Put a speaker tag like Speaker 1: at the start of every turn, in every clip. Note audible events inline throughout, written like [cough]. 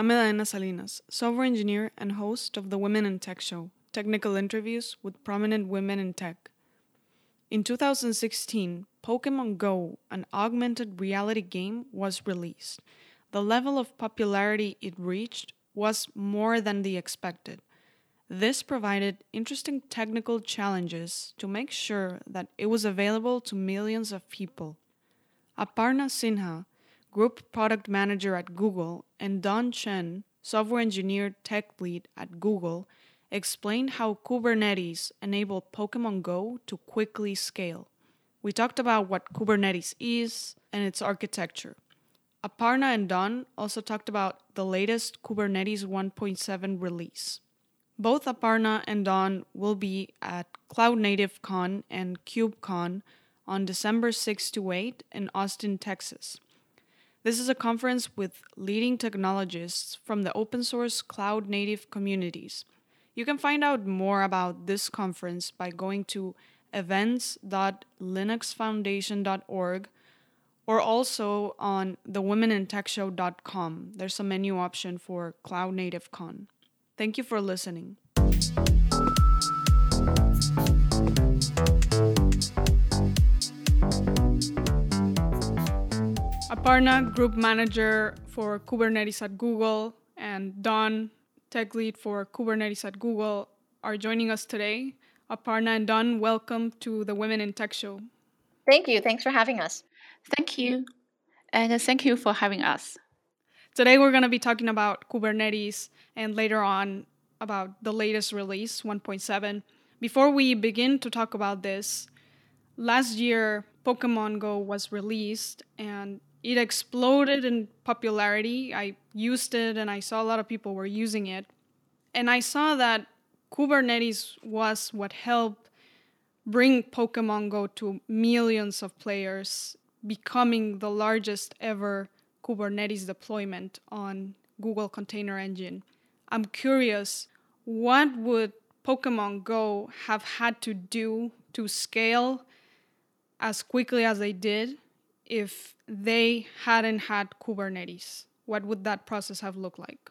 Speaker 1: I'm Salinas, software engineer and host of the Women in Tech Show, technical interviews with prominent women in tech. In 2016, Pokemon Go, an augmented reality game, was released. The level of popularity it reached was more than the expected. This provided interesting technical challenges to make sure that it was available to millions of people. Aparna Sinha, Group Product Manager at Google, and Dawn Chen, Software Engineer Tech Lead at Google, explained how Kubernetes enabled Pokemon Go to quickly scale. We talked about what Kubernetes is and its architecture. Aparna and Dawn also talked about the latest Kubernetes 1.7 release. Both Aparna and Dawn will be at Cloud Native Con and KubeCon on December 6 to 8 in Austin, Texas. This is a conference with leading technologists from the open source cloud native communities. You can find out more about this conference by going to events.linuxfoundation.org or also on thewomenintechshow.com. There's a menu option for Cloud Native Con. Thank you for listening. Aparna, Group Manager for Kubernetes at Google, and Dawn, Tech Lead for Kubernetes at Google, are joining us today. Aparna and Dawn, welcome to the Women in Tech Show.
Speaker 2: Thank you. Thanks for having us.
Speaker 3: Thank you. And uh, thank you for having us.
Speaker 1: Today, we're going to be talking about Kubernetes and later on about the latest release, 1.7. Before we begin to talk about this, last year Pokemon Go was released and it exploded in popularity. I used it and I saw a lot of people were using it. And I saw that Kubernetes was what helped bring Pokemon Go to millions of players, becoming the largest ever Kubernetes deployment on Google Container Engine. I'm curious, what would Pokemon Go have had to do to scale as quickly as they did if they hadn't had Kubernetes? What would that process have looked like?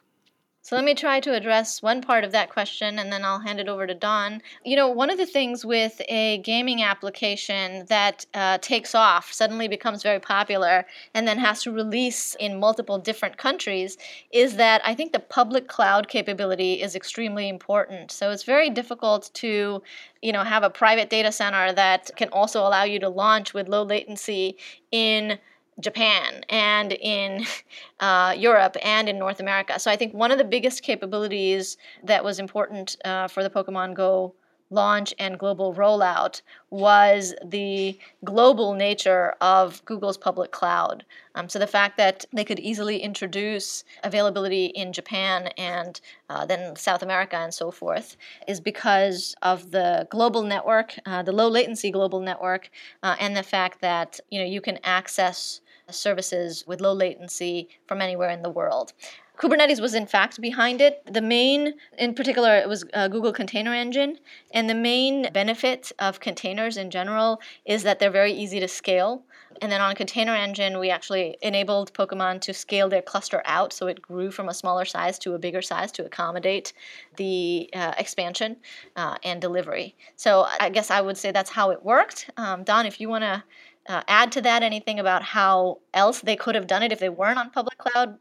Speaker 2: So let me try to address one part of that question and then I'll hand it over to Dawn. You know, one of the things with a gaming application that uh, takes off, suddenly becomes very popular, and then has to release in multiple different countries is that I think the public cloud capability is extremely important. So it's very difficult to you know have a private data center that can also allow you to launch with low latency in Japan and in [laughs] uh, Europe and in North America. So I think one of the biggest capabilities that was important uh, for the Pokemon Go launch and global rollout was the global nature of Google's public cloud. Um, so the fact that they could easily introduce availability in Japan and uh, then South America and so forth is because of the global network, uh, the low latency global network, uh, and the fact that you know you can access services with low latency from anywhere in the world. Kubernetes was in fact behind it. The main, in particular, it was uh, Google Container Engine. And the main benefit of containers in general is that they're very easy to scale. And then on Container Engine, we actually enabled Pokemon to scale their cluster out. So it grew from a smaller size to a bigger size to accommodate the uh, expansion uh, and delivery. So I guess I would say that's how it worked. Um, Dawn, if you want to uh, add to that anything about how else they could have done it if they weren't on public cloud,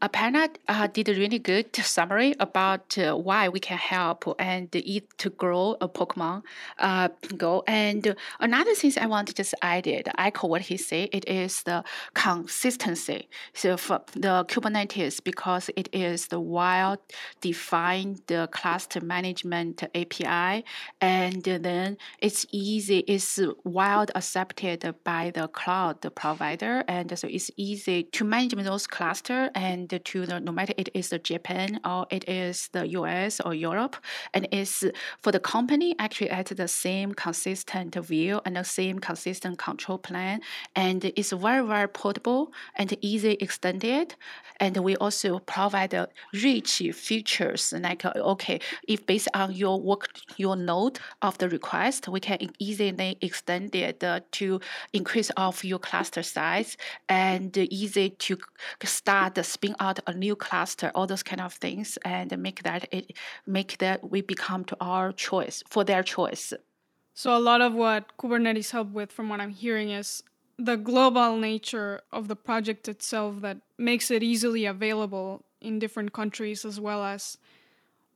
Speaker 3: Aparna uh, did a really good summary about uh, why we can help and it to grow a Pokemon uh, Go. And another thing I want to just add it, echo what he said, it is the consistency. So for the Kubernetes, because it is the well defined cluster management API, and then it's easy, it's well accepted by the cloud provider, and so it's easy to manage those clusters and and to the no matter it is the Japan or it is the US or Europe, and it's for the company actually at the same consistent view and the same consistent control plan, and it's very very portable and easy extended, and we also provide rich features like okay if based on your work your node of the request, we can easily extend it uh, to increase of your cluster size and easy to start the spin out a new cluster, all those kind of things, and make that it make that we become to our choice for their choice.
Speaker 1: So a lot of what Kubernetes help with, from what I'm hearing, is the global nature of the project itself that makes it easily available in different countries as well as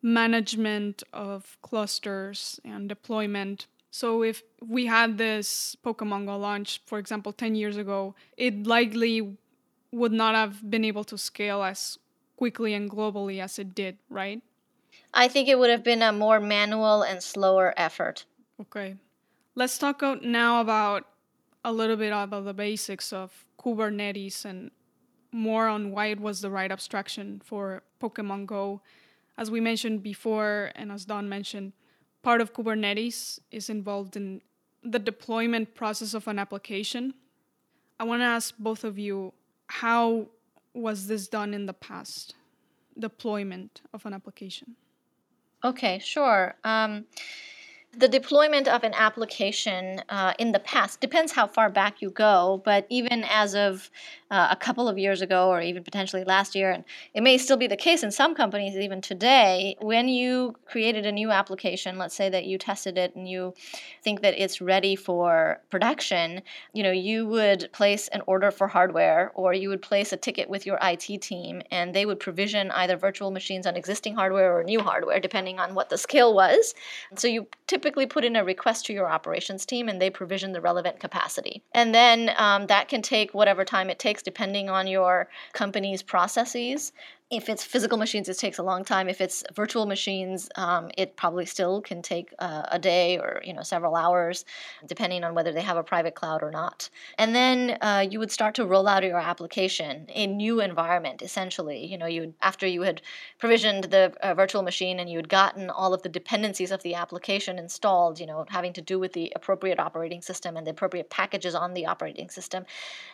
Speaker 1: management of clusters and deployment. So if we had this Pokemon Go launch, for example, 10 years ago, it likely would not have been able to scale as quickly and globally as it did, right?
Speaker 2: I think it would have been a more manual and slower effort.
Speaker 1: Okay. Let's talk now about a little bit about the basics of Kubernetes and more on why it was the right abstraction for Pokemon Go. As we mentioned before, and as Dawn mentioned, part of Kubernetes is involved in the deployment process of an application. I want to ask both of you how was this done in the past? Deployment of an application.
Speaker 2: Okay, sure. Um, the deployment of an application uh, in the past depends how far back you go, but even as of uh, a couple of years ago, or even potentially last year, and it may still be the case in some companies even today, when you created a new application, let's say that you tested it and you think that it's ready for production, you know, you would place an order for hardware, or you would place a ticket with your IT team, and they would provision either virtual machines on existing hardware or new hardware, depending on what the skill was. So you typically put in a request to your operations team, and they provision the relevant capacity. And then um, that can take whatever time it takes depending on your company's processes if it's physical machines, it takes a long time. If it's virtual machines, um, it probably still can take uh, a day or you know several hours, depending on whether they have a private cloud or not. And then uh, you would start to roll out your application in new environment. Essentially, you know, you after you had provisioned the uh, virtual machine and you had gotten all of the dependencies of the application installed, you know, having to do with the appropriate operating system and the appropriate packages on the operating system.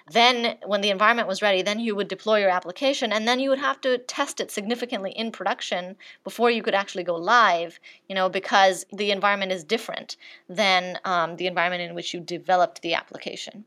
Speaker 2: Then, when the environment was ready, then you would deploy your application, and then you would have to test it significantly in production before you could actually go live, you know, because the environment is different than um, the environment in which you developed the application.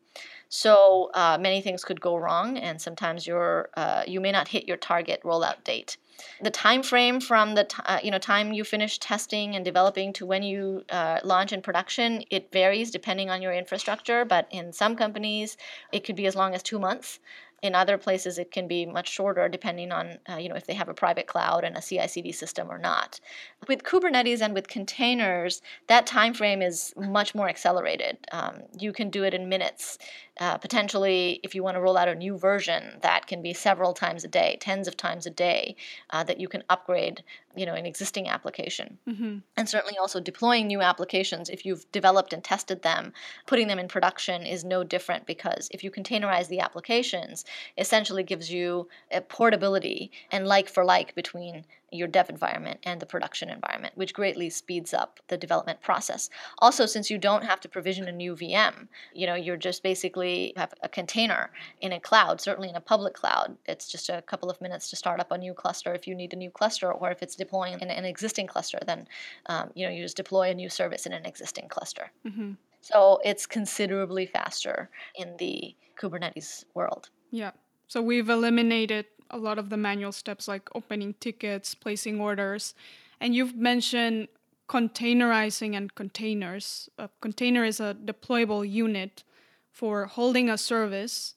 Speaker 2: So uh, many things could go wrong, and sometimes your uh, you may not hit your target rollout date. The time frame from the t- uh, you know time you finish testing and developing to when you uh, launch in production it varies depending on your infrastructure. But in some companies, it could be as long as two months. In other places, it can be much shorter depending on uh, you know if they have a private cloud and a CI/CD system or not. With Kubernetes and with containers, that time frame is much more accelerated. Um, you can do it in minutes. Uh, potentially, if you want to roll out a new version, that can be several times a day, tens of times a day, uh, that you can upgrade, you know, an existing application. Mm-hmm. And certainly also deploying new applications, if you've developed and tested them, putting them in production is no different because if you containerize the applications, essentially gives you a portability and like for like between your dev environment and the production environment, which greatly speeds up the development process. Also, since you don't have to provision a new VM, you know, you're just basically have a container in a cloud, certainly in a public cloud. It's just a couple of minutes to start up a new cluster if you need a new cluster, or if it's deploying in an existing cluster, then um, you know you just deploy a new service in an existing cluster. Mm-hmm. So it's considerably faster in the Kubernetes world.
Speaker 1: Yeah. So we've eliminated a lot of the manual steps like opening tickets, placing orders. And you've mentioned containerizing and containers. A container is a deployable unit for holding a service.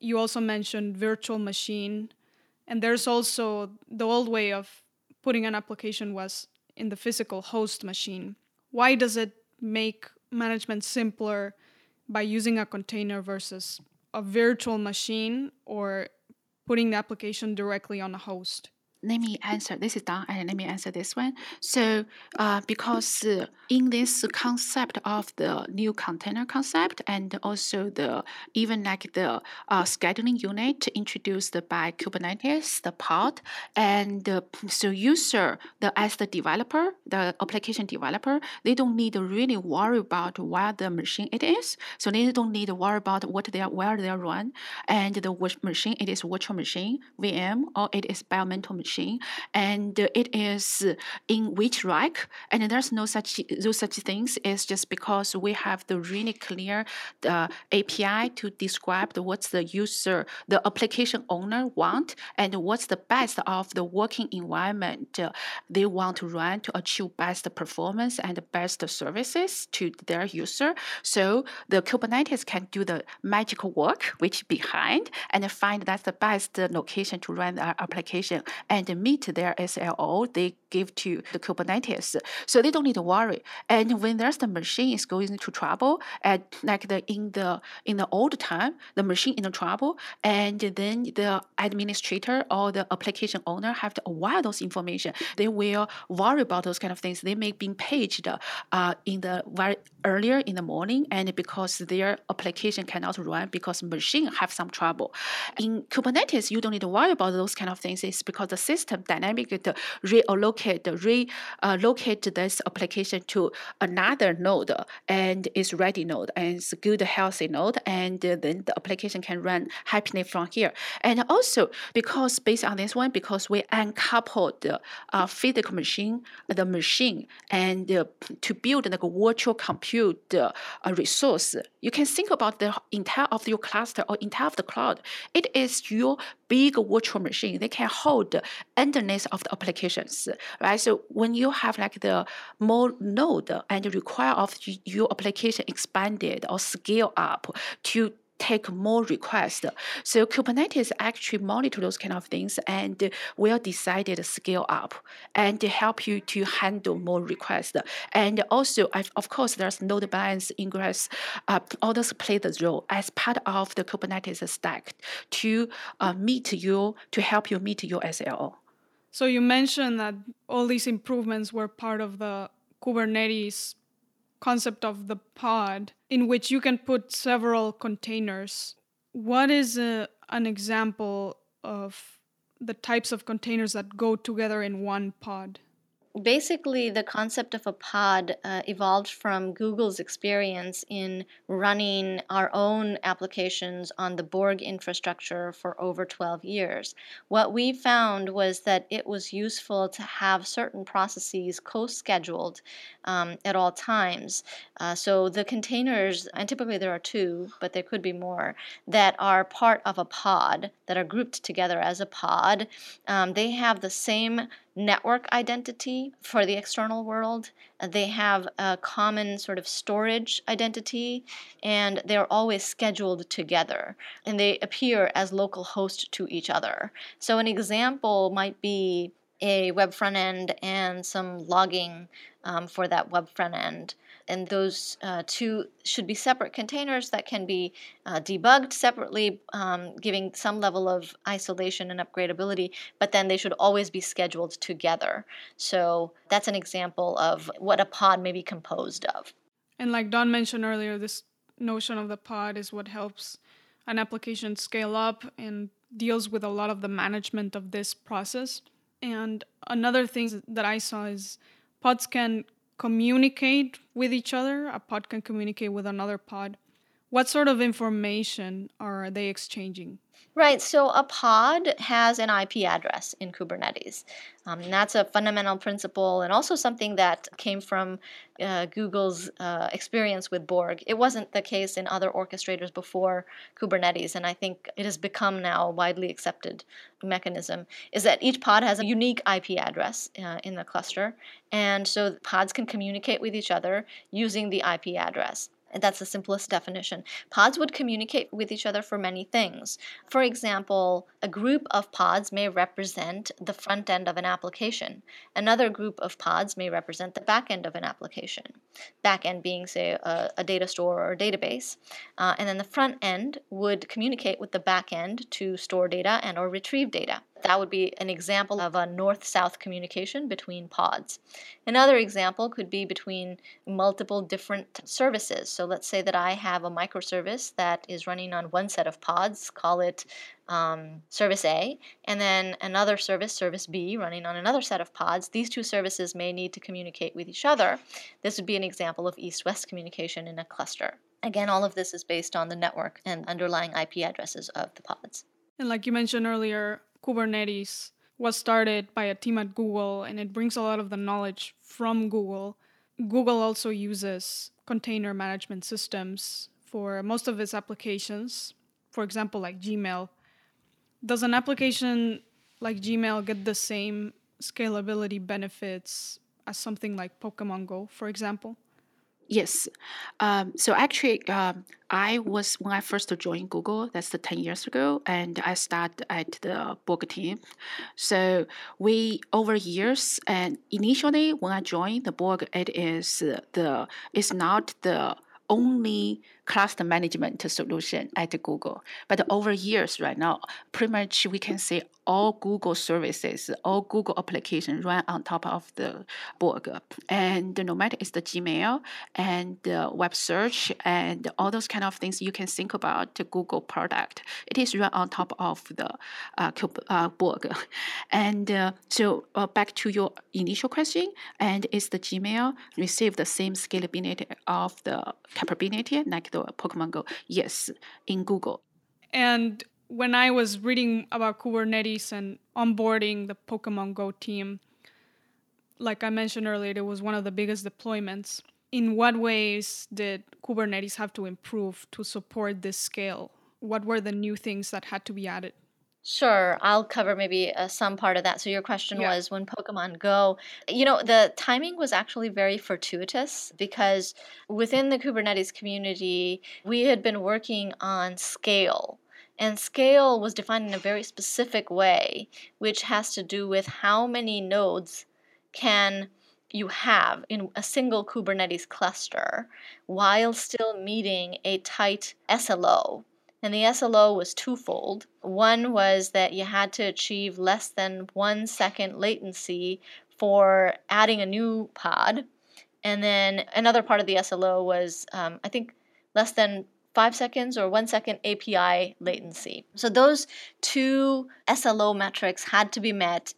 Speaker 1: You also mentioned virtual machine. And there's also the old way of putting an application was in the physical host machine. Why does it make management simpler by using a container versus a virtual machine or putting the application directly on the host
Speaker 3: let me answer. This is Dawn, and let me answer this one. So, uh, because uh, in this concept of the new container concept, and also the even like the uh, scheduling unit introduced by Kubernetes, the pod, and uh, so user the as the developer, the application developer, they don't need to really worry about where the machine it is. So they don't need to worry about what they are, where they are run, and the machine it is virtual machine, VM, or it is environmental machine machine, and it is in which rack, and there's no such those such things. It's just because we have the really clear the API to describe the, what's the user, the application owner want, and what's the best of the working environment uh, they want to run to achieve best performance and best services to their user. So the Kubernetes can do the magical work, which behind and find that's the best location to run their application and meet their SLO they give to the Kubernetes. So they don't need to worry. And when there's the machine is going into trouble, and like the in the in the old time, the machine in the trouble, and then the administrator or the application owner have to acquire those information. They will worry about those kind of things. They may be paged uh, in the very earlier in the morning, and because their application cannot run because machine have some trouble. In Kubernetes, you don't need to worry about those kind of things. It's because the system dynamically reallocate, relocate uh, this application to another node and it's ready node and it's good healthy node, and then the application can run happily from here. And also because based on this one, because we uncoupled the uh, physical machine, the machine, and uh, to build like a virtual compute uh, resource, you can think about the entire of your cluster or entire of the cloud. It is your big virtual machine. They can hold endless of the applications, right? So when you have like the more node and require of your application expanded or scale up to take more requests. So Kubernetes actually monitor those kind of things and will decide to scale up and help you to handle more requests. And also, of course, there's node balance ingress. Uh, all those play the role as part of the Kubernetes stack to uh, meet you to help you meet your SLO.
Speaker 1: So you mentioned that all these improvements were part of the Kubernetes concept of the pod in which you can put several containers. What is a, an example of the types of containers that go together in one pod?
Speaker 2: Basically the concept of a pod uh, evolved from Google's experience in running our own applications on the Borg infrastructure for over 12 years. What we found was that it was useful to have certain processes co-scheduled um, at all times. Uh, so the containers, and typically there are two, but there could be more, that are part of a pod, that are grouped together as a pod, um, they have the same network identity for the external world. Uh, they have a common sort of storage identity, and they're always scheduled together, and they appear as local host to each other. So an example might be a web front end and some logging um, for that web front end and those uh, two should be separate containers that can be uh, debugged separately, um, giving some level of isolation and upgradability, but then they should always be scheduled together. So that's an example of what a pod may be composed of.
Speaker 1: And like Dawn mentioned earlier, this notion of the pod is what helps an application scale up and deals with a lot of the management of this process. And another thing that I saw is pods can communicate with each other. A pod can communicate with another pod. What sort of information are they exchanging?
Speaker 2: Right, so a pod has an IP address in Kubernetes. Um, and that's a fundamental principle and also something that came from uh, Google's uh, experience with Borg. It wasn't the case in other orchestrators before Kubernetes, and I think it has become now a widely accepted mechanism, is that each pod has a unique IP address uh, in the cluster, and so pods can communicate with each other using the IP address. That's the simplest definition. Pods would communicate with each other for many things. For example, a group of pods may represent the front end of an application. Another group of pods may represent the back end of an application. Back end being, say, a, a data store or a database. Uh, and then the front end would communicate with the back end to store data and or retrieve data. That would be an example of a north-south communication between pods. Another example could be between multiple different services. So let's say that I have a microservice that is running on one set of pods, call it um, service A, and then another service, service B, running on another set of pods. These two services may need to communicate with each other. This would be an example of east-west communication in a cluster. Again, all of this is based on the network and underlying IP addresses of the pods.
Speaker 1: And like you mentioned earlier, Kubernetes was started by a team at Google and it brings a lot of the knowledge from Google. Google also uses container management systems for most of its applications, for example, like Gmail. Does an application like Gmail get the same scalability benefits as something like Pokemon Go, for example?
Speaker 3: Yes. Um, so actually, um, I was when I first joined Google. That's the ten years ago, and I started at the Borg team. So we over years, and initially when I joined the Borg, it is the it's not the only cluster management solution at Google. But over years, right now, pretty much we can say all Google services, all Google applications run on top of the Borg. And no matter it's the Gmail and the web search and all those kind of things you can think about the Google product, it is run on top of the uh, uh, Borg. [laughs] And uh, so uh, back to your initial question, and is the Gmail receive the same scalability of the capability like the Uh, Pokemon Go? Yes, in Google.
Speaker 1: And when I was reading about Kubernetes and onboarding the Pokemon Go team, like I mentioned earlier, it was one of the biggest deployments. In what ways did Kubernetes have to improve to support this scale? What were the new things that had to be added?
Speaker 2: Sure, I'll cover maybe uh, some part of that. So your question yeah. was when Pokemon Go, you know, the timing was actually very fortuitous because within the Kubernetes community, we had been working on scale. And scale was defined in a very specific way, which has to do with how many nodes can you have in a single Kubernetes cluster while still meeting a tight SLO, and the SLO was twofold. One was that you had to achieve less than one second latency for adding a new pod. And then another part of the SLO was, um, I think, less than five seconds or one second API latency. So those two SLO metrics had to be met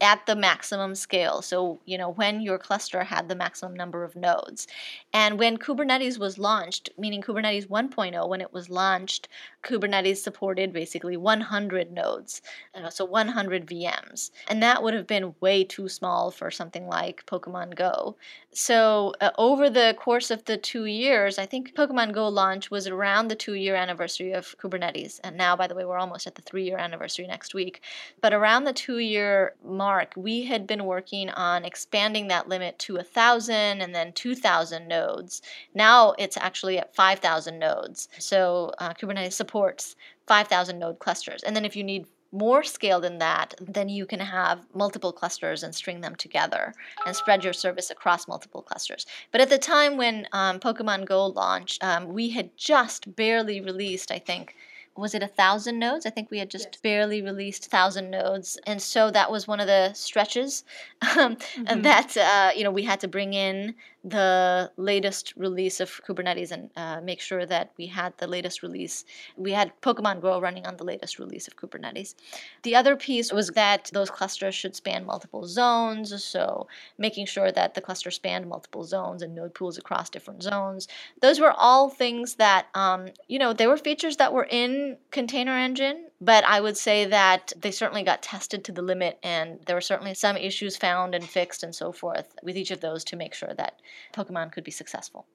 Speaker 2: at the maximum scale. So, you know, when your cluster had the maximum number of nodes. And when Kubernetes was launched, meaning Kubernetes 1.0, when it was launched, Kubernetes supported basically 100 nodes, know, so 100 VMs. And that would have been way too small for something like Pokemon Go. So, uh, over the course of the two years, I think Pokemon Go launch was around the two year anniversary of Kubernetes. And now, by the way, we're almost at the three year anniversary next week. But around the two year mark, mark, we had been working on expanding that limit to 1,000 and then 2,000 nodes. Now it's actually at 5,000 nodes. So uh, Kubernetes supports 5,000 node clusters. And then if you need more scale than that, then you can have multiple clusters and string them together and spread your service across multiple clusters. But at the time when um, Pokemon Go launched, um, we had just barely released, I think, was it a thousand nodes? I think we had just yes. barely released thousand nodes, and so that was one of the stretches [laughs] um, mm-hmm. that uh, you know we had to bring in the latest release of Kubernetes and uh, make sure that we had the latest release. We had Pokemon Go running on the latest release of Kubernetes. The other piece was that those clusters should span multiple zones, so making sure that the cluster spanned multiple zones and node pools across different zones. Those were all things that, um, you know, they were features that were in Container Engine, but I would say that they certainly got tested to the limit, and there were certainly some issues found and fixed and so forth with each of those to make sure that Pokemon could be successful.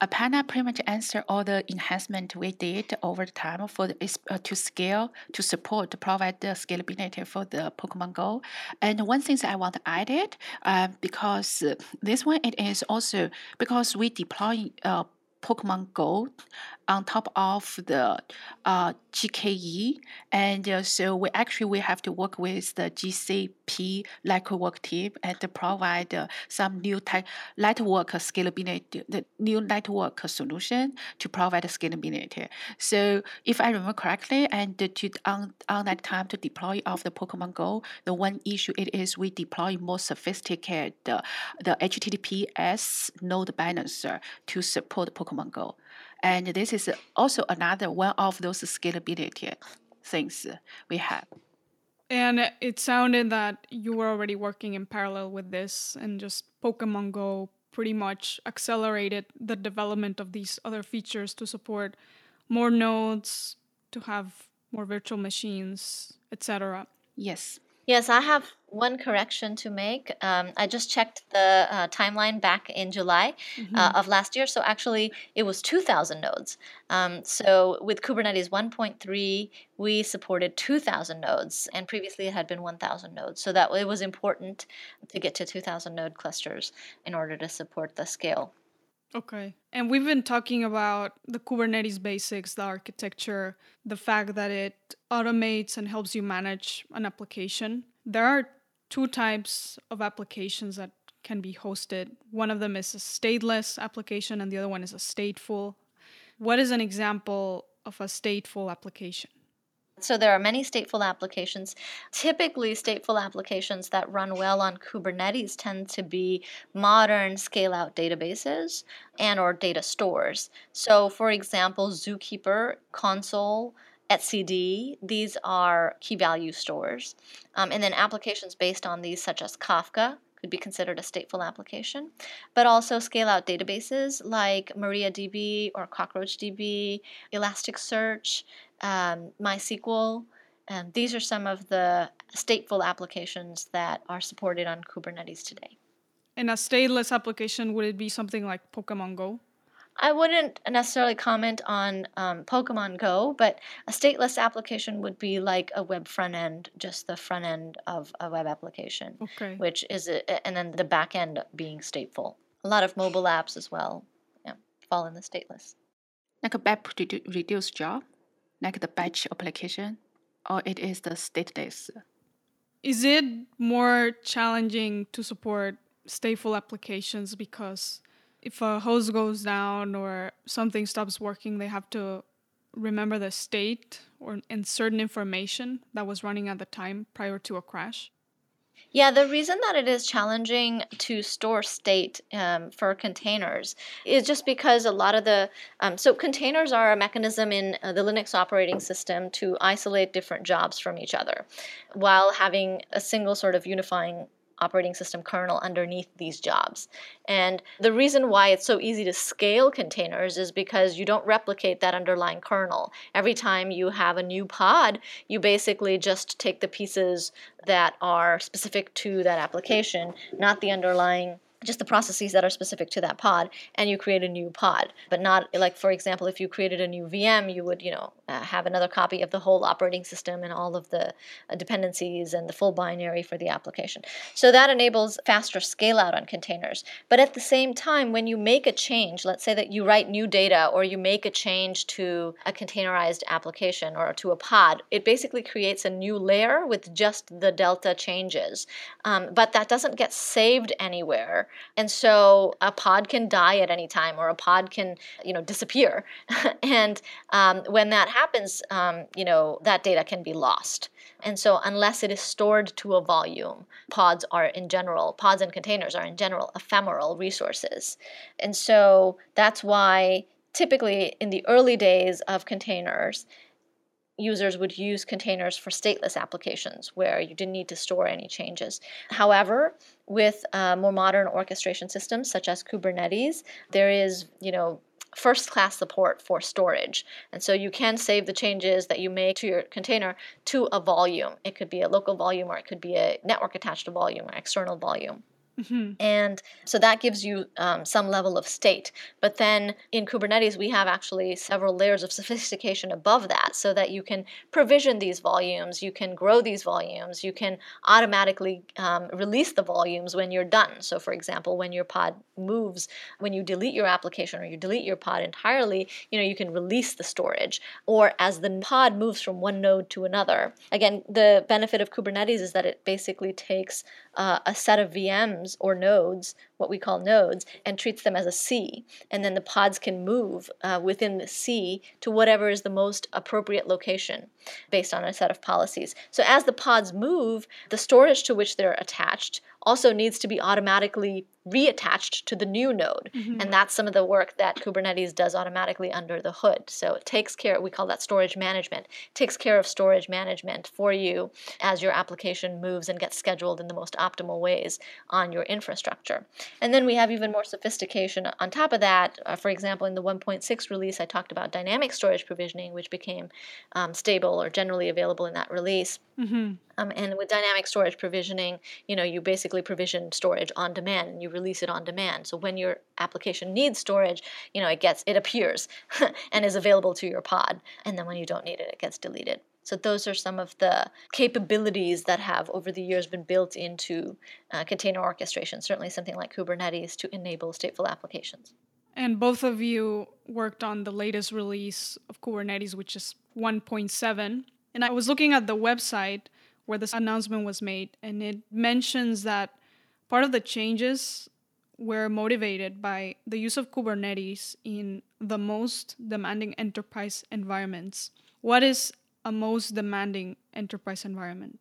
Speaker 3: Aparna pretty much answered all the enhancement we did over the time for the, uh, to scale to support to provide the scalability for the Pokemon Go. And one thing that I want to add it uh, because this one it is also because we deploy uh, Pokemon Go on top of the uh, GKE, and uh, so we actually we have to work with the GCP Lightwork team and provide uh, some new type Lightwork scalability, the new network solution to provide scalability. So if I remember correctly, and to on on that time to deploy of the Pokemon Go, the one issue it is we deploy more sophisticated uh, the HTTPS load balancer to support Pokemon Go. And this is also another one of those scalability things we have.
Speaker 1: And it sounded that you were already working in parallel with this, and just Pokemon Go pretty much accelerated the development of these other features to support more nodes, to have more virtual machines, etc.
Speaker 3: Yes.
Speaker 2: Yes, I have one correction to make. Um, I just checked the uh, timeline back in July
Speaker 1: Mm-hmm.
Speaker 2: uh, of last year. So actually, it was 2,000 nodes. Um, so with Kubernetes 1.3, we supported 2,000 nodes, and previously it had been 1,000 nodes. So that it was important to get to 2,000 node clusters in order to support the scale.
Speaker 1: Okay. And we've been talking about the Kubernetes basics, the architecture, the fact that it automates and helps you manage an application. There are two types of applications that can be hosted. One of them is a stateless application, and the other one is a stateful. What is an example of a stateful application?
Speaker 2: So there are many stateful applications. Typically, stateful applications that run well on Kubernetes tend to be modern scale-out databases and or data stores. So for example, Zookeeper, Consul, etcd, these are key value stores. Um, and then applications based on these, such as Kafka, could be considered a stateful application, but also scale out databases like MariaDB or CockroachDB, Elasticsearch, um, MySQL. Um, these are some of the stateful applications that are supported on Kubernetes today.
Speaker 1: In a stateless application, would it be something like Pokemon Go?
Speaker 2: I wouldn't necessarily comment on um, Pokemon Go, but a stateless application would be like a web front end, just the front end of a web application,
Speaker 1: Okay.
Speaker 2: which is, a, and then the back end being stateful. A lot of mobile apps as well yeah, fall in the stateless.
Speaker 3: Like a batch redu- reduced job, like the batch application, or it is the stateless.
Speaker 1: Is it more challenging to support stateful applications because if a host goes down or something stops working, they have to remember the state or and certain information that was running at the time prior to a crash?
Speaker 2: Yeah, the reason that it is challenging to store state um, for containers is just because a lot of the um, so containers are a mechanism in uh, the Linux operating system to isolate different jobs from each other, while having a single sort of unifying operating system kernel underneath these jobs. And the reason why it's so easy to scale containers is because you don't replicate that underlying kernel. Every time you have a new pod, you basically just take the pieces that are specific to that application, not the underlying just the processes that are specific to that pod and you create a new pod. But not like for example if you created a new vm you would you know uh, have another copy of the whole operating system and all of the uh, dependencies and the full binary for the application. So that enables faster scale out on containers. But at the same time when you make a change let's say that you write new data or you make a change to a containerized application or to a pod it basically creates a new layer with just the delta changes. Um, but that doesn't get saved anywhere and so a pod can die at any time or a pod can you know disappear. [laughs] And um, when that happens um, you know that data can be lost. And so unless it is stored to a volume pods are in general pods and containers are in general ephemeral resources. And so that's why typically in the early days of containers users would use containers for stateless applications where you didn't need to store any changes. However, with uh, more modern orchestration systems such as Kubernetes, there is, you know, first class support for storage. And so you can save the changes that you make to your container to a volume. It could be a local volume or it could be a network attached volume or external volume.
Speaker 1: Mm-hmm.
Speaker 2: And so that gives you um, some level of state. But then in Kubernetes, we have actually several layers of sophistication above that so that you can provision these volumes, you can grow these volumes, you can automatically um, release the volumes when you're done. So, for example, when your pod moves, when you delete your application or you delete your pod entirely, you know, you can release the storage. Or as the pod moves from one node to another. Again, the benefit of Kubernetes is that it basically takes uh, a set of VMs or nodes, what we call nodes, and treats them as a sea. And then the pods can move uh, within the sea to whatever is the most appropriate location based on a set of policies. So as the pods move, the storage to which they're attached also needs to be automatically reattached to the new node.
Speaker 1: Mm-hmm.
Speaker 2: And that's some of the work that Kubernetes does automatically under the hood. So it takes care, we call that storage management, it takes care of storage management for you as your application moves and gets scheduled in the most optimal ways on your infrastructure. And then we have even more sophistication on top of that. Uh, for example, in the 1.6 release, I talked about dynamic storage provisioning, which became um, stable or generally available in that release. Mm-hmm. Um, and with dynamic storage provisioning, you know, you basically provision storage on demand and you release it on demand. So when your application needs storage, you know, it gets it appears [laughs] and is available to your pod. And then when you don't need it, it gets deleted. So those are some of the capabilities that have over the years been built into uh, container orchestration. Certainly something like Kubernetes to enable stateful applications.
Speaker 1: And both of you worked on the latest release of Kubernetes, which is 1.7. And I was looking at the website where this announcement was made, and it mentions that part of the changes were motivated by the use of Kubernetes in the most demanding enterprise environments. What is a most demanding enterprise environment?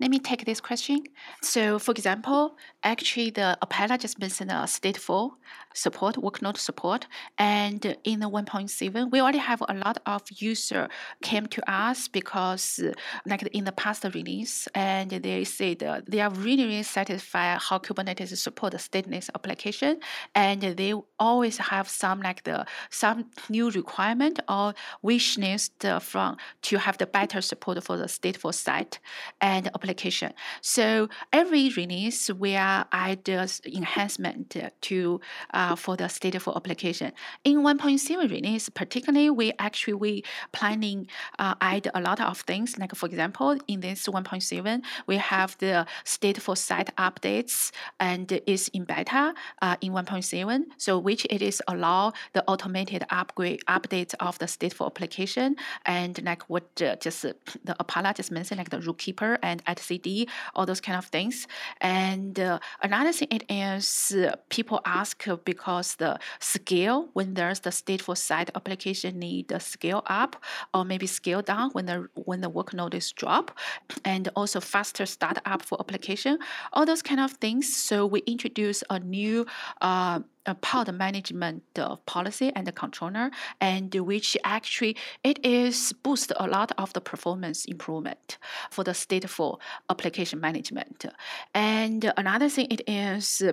Speaker 3: Let me take this question. So, for example, actually, the Aparna just mentioned a stateful support, workload support, and in the 1.7, we already have a lot of user came to us because, like in the past release, and they said they are really, really satisfied how Kubernetes support the stateless application, and they always have some like the some new requirement or wish list uh, from to have the better support for the stateful site and application. So every release we are add enhancement to uh, for the stateful application. In 1.0 release, particularly we actually we planning uh, add a lot of things. Like for example, in this 1.7, we have the StatefulSet updates and is in beta uh, in 1.7. So which it is allow the automated upgrade updates of the stateful application and like what uh, just the Aparna just mentioned, like the Zookeeper and etcd all those kind of things. And uh, another thing it is uh, people ask because the scale when there's the StatefulSet application need the scale up or maybe scale down when the when the workload is drop, and also faster start up for application. All those kind of things. So we introduce a new uh, pod management uh, policy and the controller, and which actually it is boost a lot of the performance improvement for the stateful application management. And another thing it is uh,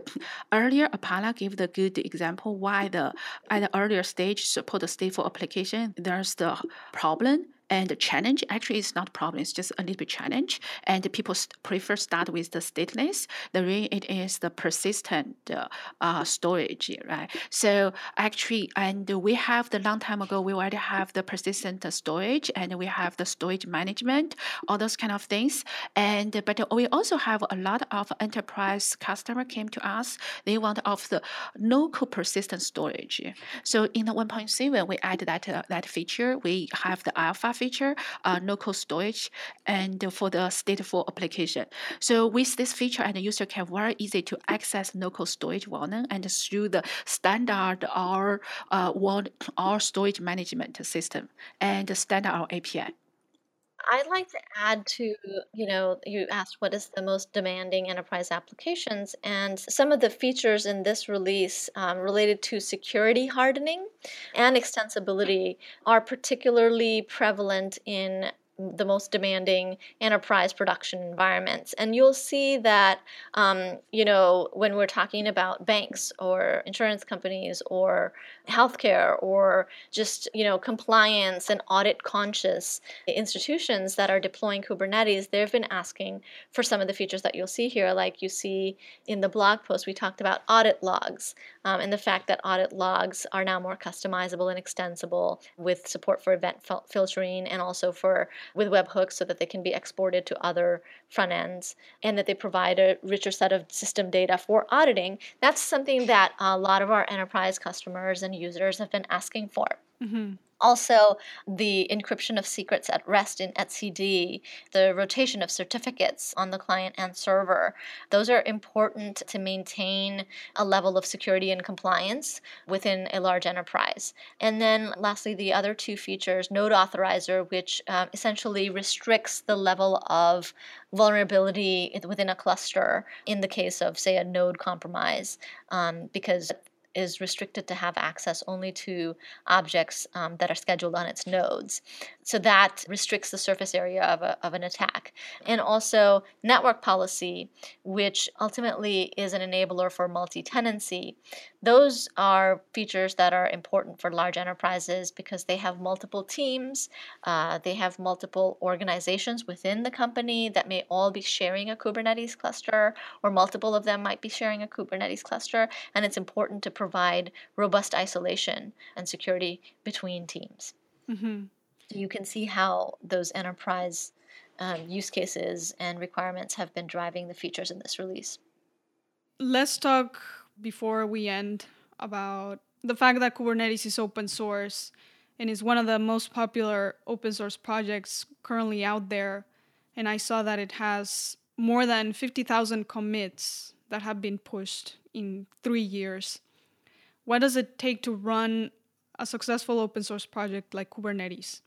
Speaker 3: earlier Aparna gave the good example why the at the earlier stage support the stateful application there's the problem and the challenge actually is not a problem, it's just a little bit challenge. And people prefer start with the stateless. The reason it is the persistent uh, uh, storage, right? So actually, and we have the long time ago, we already have the persistent storage and we have the storage management, all those kind of things. And but we also have a lot of enterprise customer came to us. They want of the local persistent storage. So in the 1.7, we add that uh, that feature. We have the alpha feature, uh, local storage, and for the stateful application. So with this feature, and the user can very easy to access local storage volume and through the standard or uh, or storage management system and standard or API.
Speaker 2: I'd like to add to, you know, you asked what is the most demanding enterprise applications, and some of the features in this release um, related to security hardening and extensibility are particularly prevalent in the most demanding enterprise production environments. And you'll see that, um, you know, when we're talking about banks or insurance companies or healthcare or just, you know, compliance and audit conscious institutions that are deploying Kubernetes, they've been asking for some of the features that you'll see here. Like you see in the blog post, we talked about audit logs um, and the fact that audit logs are now more customizable and extensible with support for event fil- filtering and also for with webhooks so that they can be exported to other front ends and that they provide a richer set of system data for auditing. That's something that a lot of our enterprise customers and users have been asking for. Mm-hmm. Also, the encryption of secrets at rest in etcd, the rotation of certificates on the client and server, those are important to maintain a level of security and compliance within a large enterprise. And then, lastly, the other two features Node Authorizer, which um, essentially restricts the level of vulnerability within a cluster in the case of, say, a node compromise, um, because is restricted to have access only to objects um, that are scheduled on its nodes. So that restricts the surface area of, a, of an attack. And also network policy, which ultimately is an enabler for multi tenancy. Those are features that are important for large enterprises because they have multiple teams, uh, they have multiple organizations within the company that may all be sharing a Kubernetes cluster, or multiple of them might be sharing a Kubernetes cluster, and it's important to provide robust isolation and security between teams. Mm-hmm. You can see how those enterprise um, use cases and requirements have been driving the features in this release.
Speaker 1: Let's talk before we end about the fact that Kubernetes is open source and is one of the most popular open source projects currently out there. And I saw that it has more than 50,000 commits that have been pushed in three years. What does it take to run a successful open source project like Kubernetes?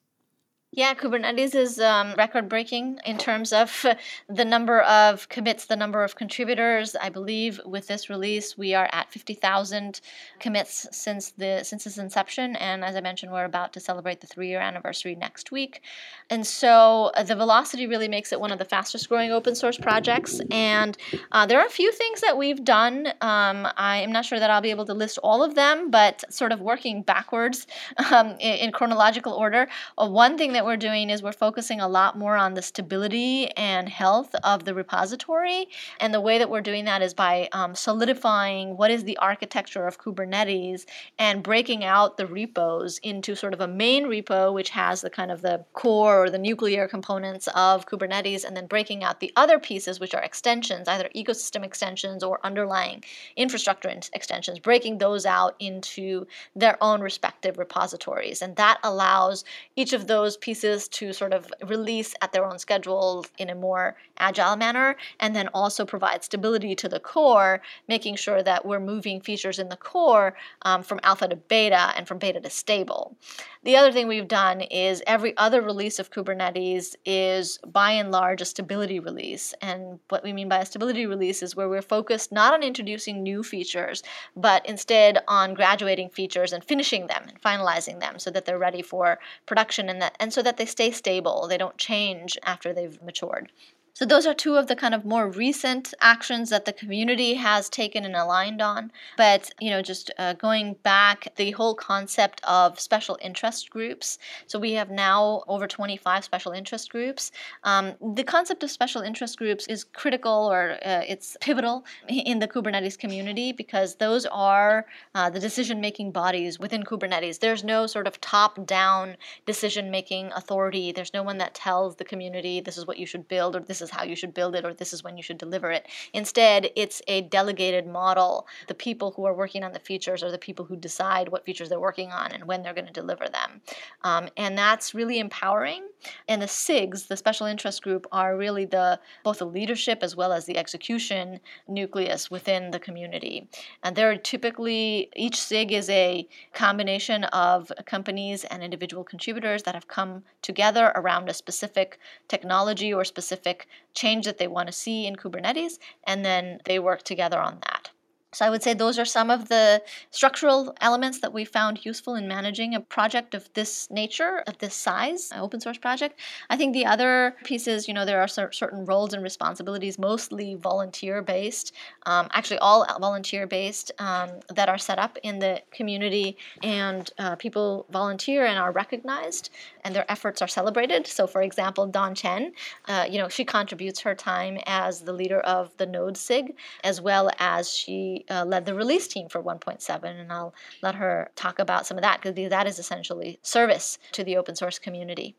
Speaker 2: Yeah, Kubernetes is um, record breaking in terms of [laughs] the number of commits, the number of contributors. I believe with this release, we are at 50,000 commits since the since its inception. And as I mentioned, we're about to celebrate the three year anniversary next week. And so uh, the velocity really makes it one of the fastest growing open source projects. And uh, there are a few things that we've done. Um, I am not sure that I'll be able to list all of them, but sort of working backwards [laughs] um, in, in, chronological order. Uh, one thing that we're doing is we're focusing a lot more on the stability and health of the repository. And the way that we're doing that is by um, solidifying what is the architecture of Kubernetes and breaking out the repos into sort of a main repo, which has the kind of the core or the nuclear components of Kubernetes, and then breaking out the other pieces, which are extensions, either ecosystem extensions or underlying infrastructure extensions, breaking those out into their own respective repositories. And that allows each of those pieces pieces to sort of release at their own schedule in a more agile manner, and then also provide stability to the core, making sure that we're moving features in the core um, from alpha to beta and from beta to stable. The other thing we've done is every other release of Kubernetes is by and large a stability release. And what we mean by a stability release is where we're focused not on introducing new features, but instead on graduating features and finishing them and finalizing them so that they're ready for production and that and so that they stay stable. They don't change after they've matured. So those are two of the kind of more recent actions that the community has taken and aligned on. But you know, just uh, going back, the whole concept of special interest groups. So we have now over 25 special interest groups. Um, the concept of special interest groups is critical or uh, it's pivotal in the Kubernetes community because those are uh, the decision-making bodies within Kubernetes. There's no sort of top-down decision-making authority. There's no one that tells the community this is what you should build or this is how you should build it or this is when you should deliver it. Instead, it's a delegated model. The people who are working on the features are the people who decide what features they're working on and when they're going to deliver them. Um, and that's really empowering. And the SIGs, the special interest group, are really the both the leadership as well as the execution nucleus within the community. And they're typically each SIG is a combination of companies and individual contributors that have come together around a specific technology or specific change that they want to see in Kubernetes, and then they work together on that. So I would say those are some of the structural elements that we found useful in managing a project of this nature, of this size, an open source project. I think the other pieces, you know, there are certain roles and responsibilities, mostly volunteer based, um, actually all volunteer based, um, that are set up in the community, and uh, people volunteer and are recognized, and their efforts are celebrated. So, for example, Dawn Chen, uh, you know, she contributes her time as the leader of the Node SIG, as well as she uh, led the release team for 1.7, and I'll let her talk about some of that because that is essentially service to the open source community.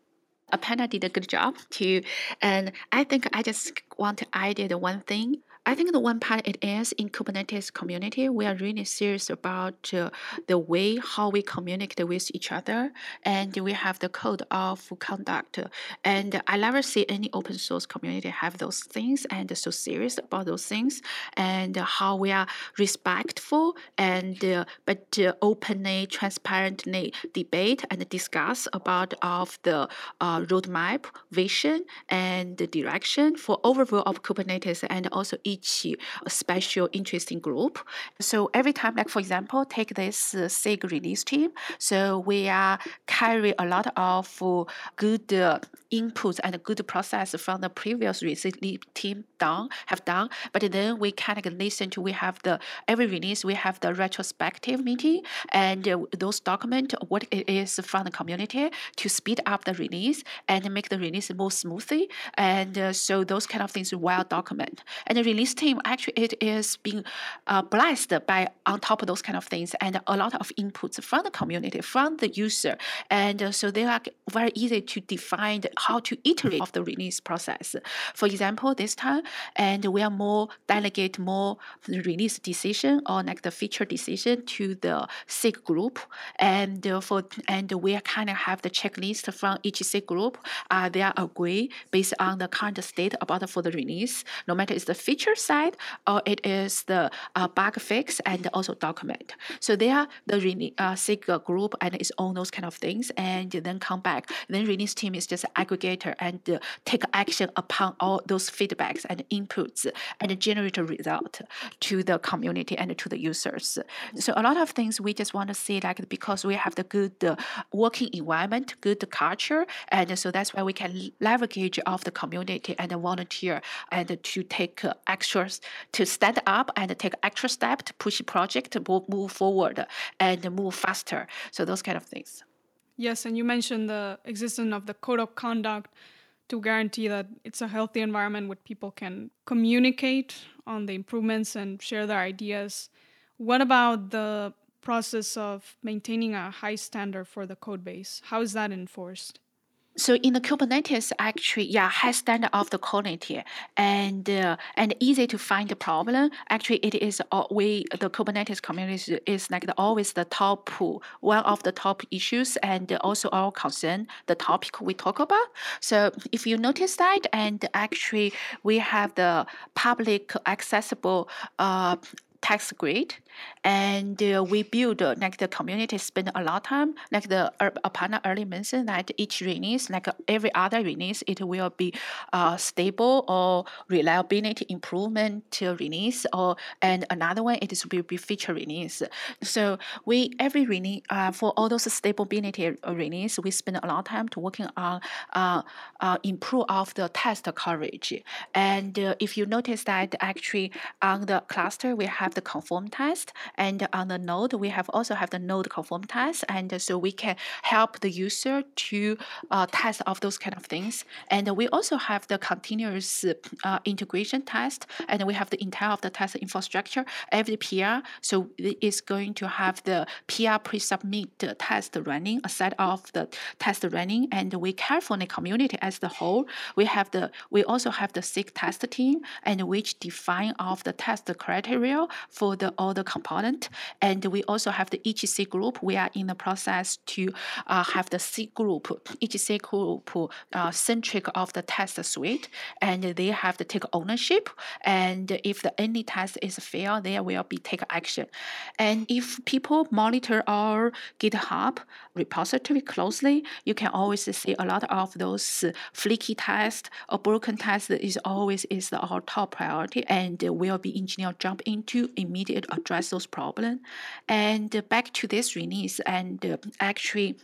Speaker 3: Aparna did a good job too, and I think I just want to add one thing. I think the one part it is in Kubernetes community, we are really serious about uh, the way how we communicate with each other, and we have the code of conduct. And I never see any open source community have those things and so serious about those things, and how we are respectful and uh, but uh, openly, transparently debate and discuss about of the uh, roadmap, vision, and direction for overview of Kubernetes and also each special interesting group. So every time, like for example, take this uh, SIG release team. So we are carry a lot of good uh, inputs and good process from the previous release team done have done. But then we kind of listen to we have the every release we have the retrospective meeting and uh, those document what it is from the community to speed up the release and make the release more smoothly. And uh, so those kind of things well document And the release team actually it is being uh, blessed by on top of those kind of things and a lot of inputs from the community, from the user. And uh, so they are very easy to define how to iterate of the release process. For example, this time, and we are more delegate more release decision or like the feature decision to the SIG group. And uh, for and we kind of have the checklist from each SIG group. Uh, they are agree based on the current state about for the release, no matter it's the feature side or it is the uh, bug fix and also document. So they are the release uh, SIG group and it's all those kind of things, and then come back. Then release team is just aggregator and uh, take action upon all those feedbacks and inputs and generate a result to the community and to the users. So a lot of things we just want to see like because we have the good uh, working environment, good culture, and so that's why we can leverage of the community and volunteer and to take uh, extra to stand up and take extra step to push project move forward and move faster. So those kind of things.
Speaker 1: Yes, and you mentioned the existence of the code of conduct to guarantee that it's a healthy environment where people can communicate on the improvements and share their ideas. What about the process of maintaining a high standard for the code base? How is that enforced?
Speaker 3: So in the Kubernetes, actually, yeah, high standard of the quality and uh, and easy to find the problem. Actually, it is uh, we the Kubernetes community is like the, always the top one of the top issues and also our concern the topic we talk about. So if you notice that, and actually we have the public accessible uh, TestGrid and uh, we build uh, like the community spend a lot of time like the uh, Aparna early mentioned that each release like every other release it will be uh, stable or reliability improvement release or and another one it will be feature release. So we every release uh, for all those stability release we spend a lot of time to working on uh, uh, improve of the test coverage. And if you notice that actually on the cluster we have the conform test. And on the node, we have also have the node conform test. And so we can help the user to uh, test of those kind of things. And we also have the continuous uh, integration test. And we have the entire of the test infrastructure, every PR. So it is going to have the PR pre-submit test running, a set of the test running. And we care for the community as the whole. We have the we also have the SIG test team and which define of the test criteria for the all the component. And we also have the SIG group. We are in the process to uh, have the C group, SIG group uh, centric of the test suite, and they have to take ownership. And if the any test is failed, there will be take action. And if people monitor our GitHub repository closely, you can always see a lot of those flaky tests or broken tests is always is our top priority and will be engineer jump into immediate address those problems. And back to this release, and uh, actually,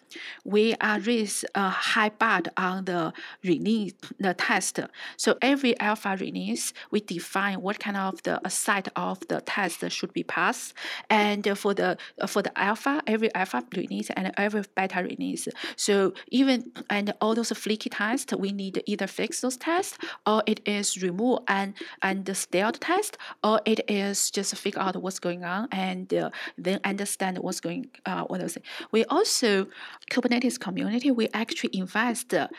Speaker 3: we are raised a high bar on the release, the test. So every alpha release, we define what kind of the set of the test should be passed. And for the for the alpha, every alpha release and every beta release. So even and all those flaky tests, we need either fix those tests or it is remove and and the stale test or it is just figure out what's going on and uh, then understand what's going uh, what saying. We also Kubernetes community we actually invest a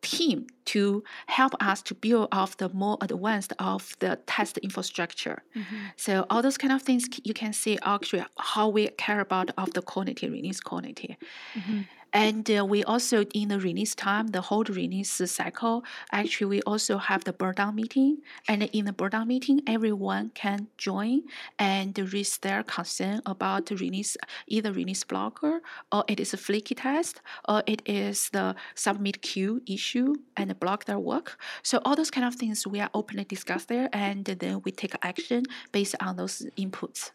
Speaker 3: team to help us to build off the more advanced of the test infrastructure. Mm-hmm. So all those kind of things you can see actually how we care about of the quality release quality. Mm-hmm. And uh, we also, in the release time, the whole release cycle, actually, we also have the burn down meeting. And in the burn down meeting, everyone can join and raise their concern about release, either release blocker, or it is a flaky test, or it is the submit queue issue and block their work. So all those kind of things we are openly discuss there, and then we take action based on those inputs.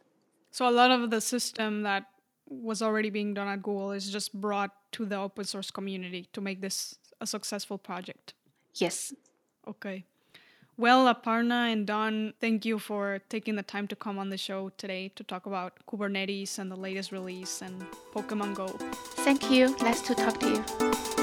Speaker 1: So a lot of the system that was already being done at Google is just brought to the open source community to make this a successful project.
Speaker 3: Yes.
Speaker 1: Okay. Well, Aparna and Dawn, thank you for taking the time to come on the show today to talk about Kubernetes and the latest release and Pokemon Go.
Speaker 3: Thank you. Nice to talk to you.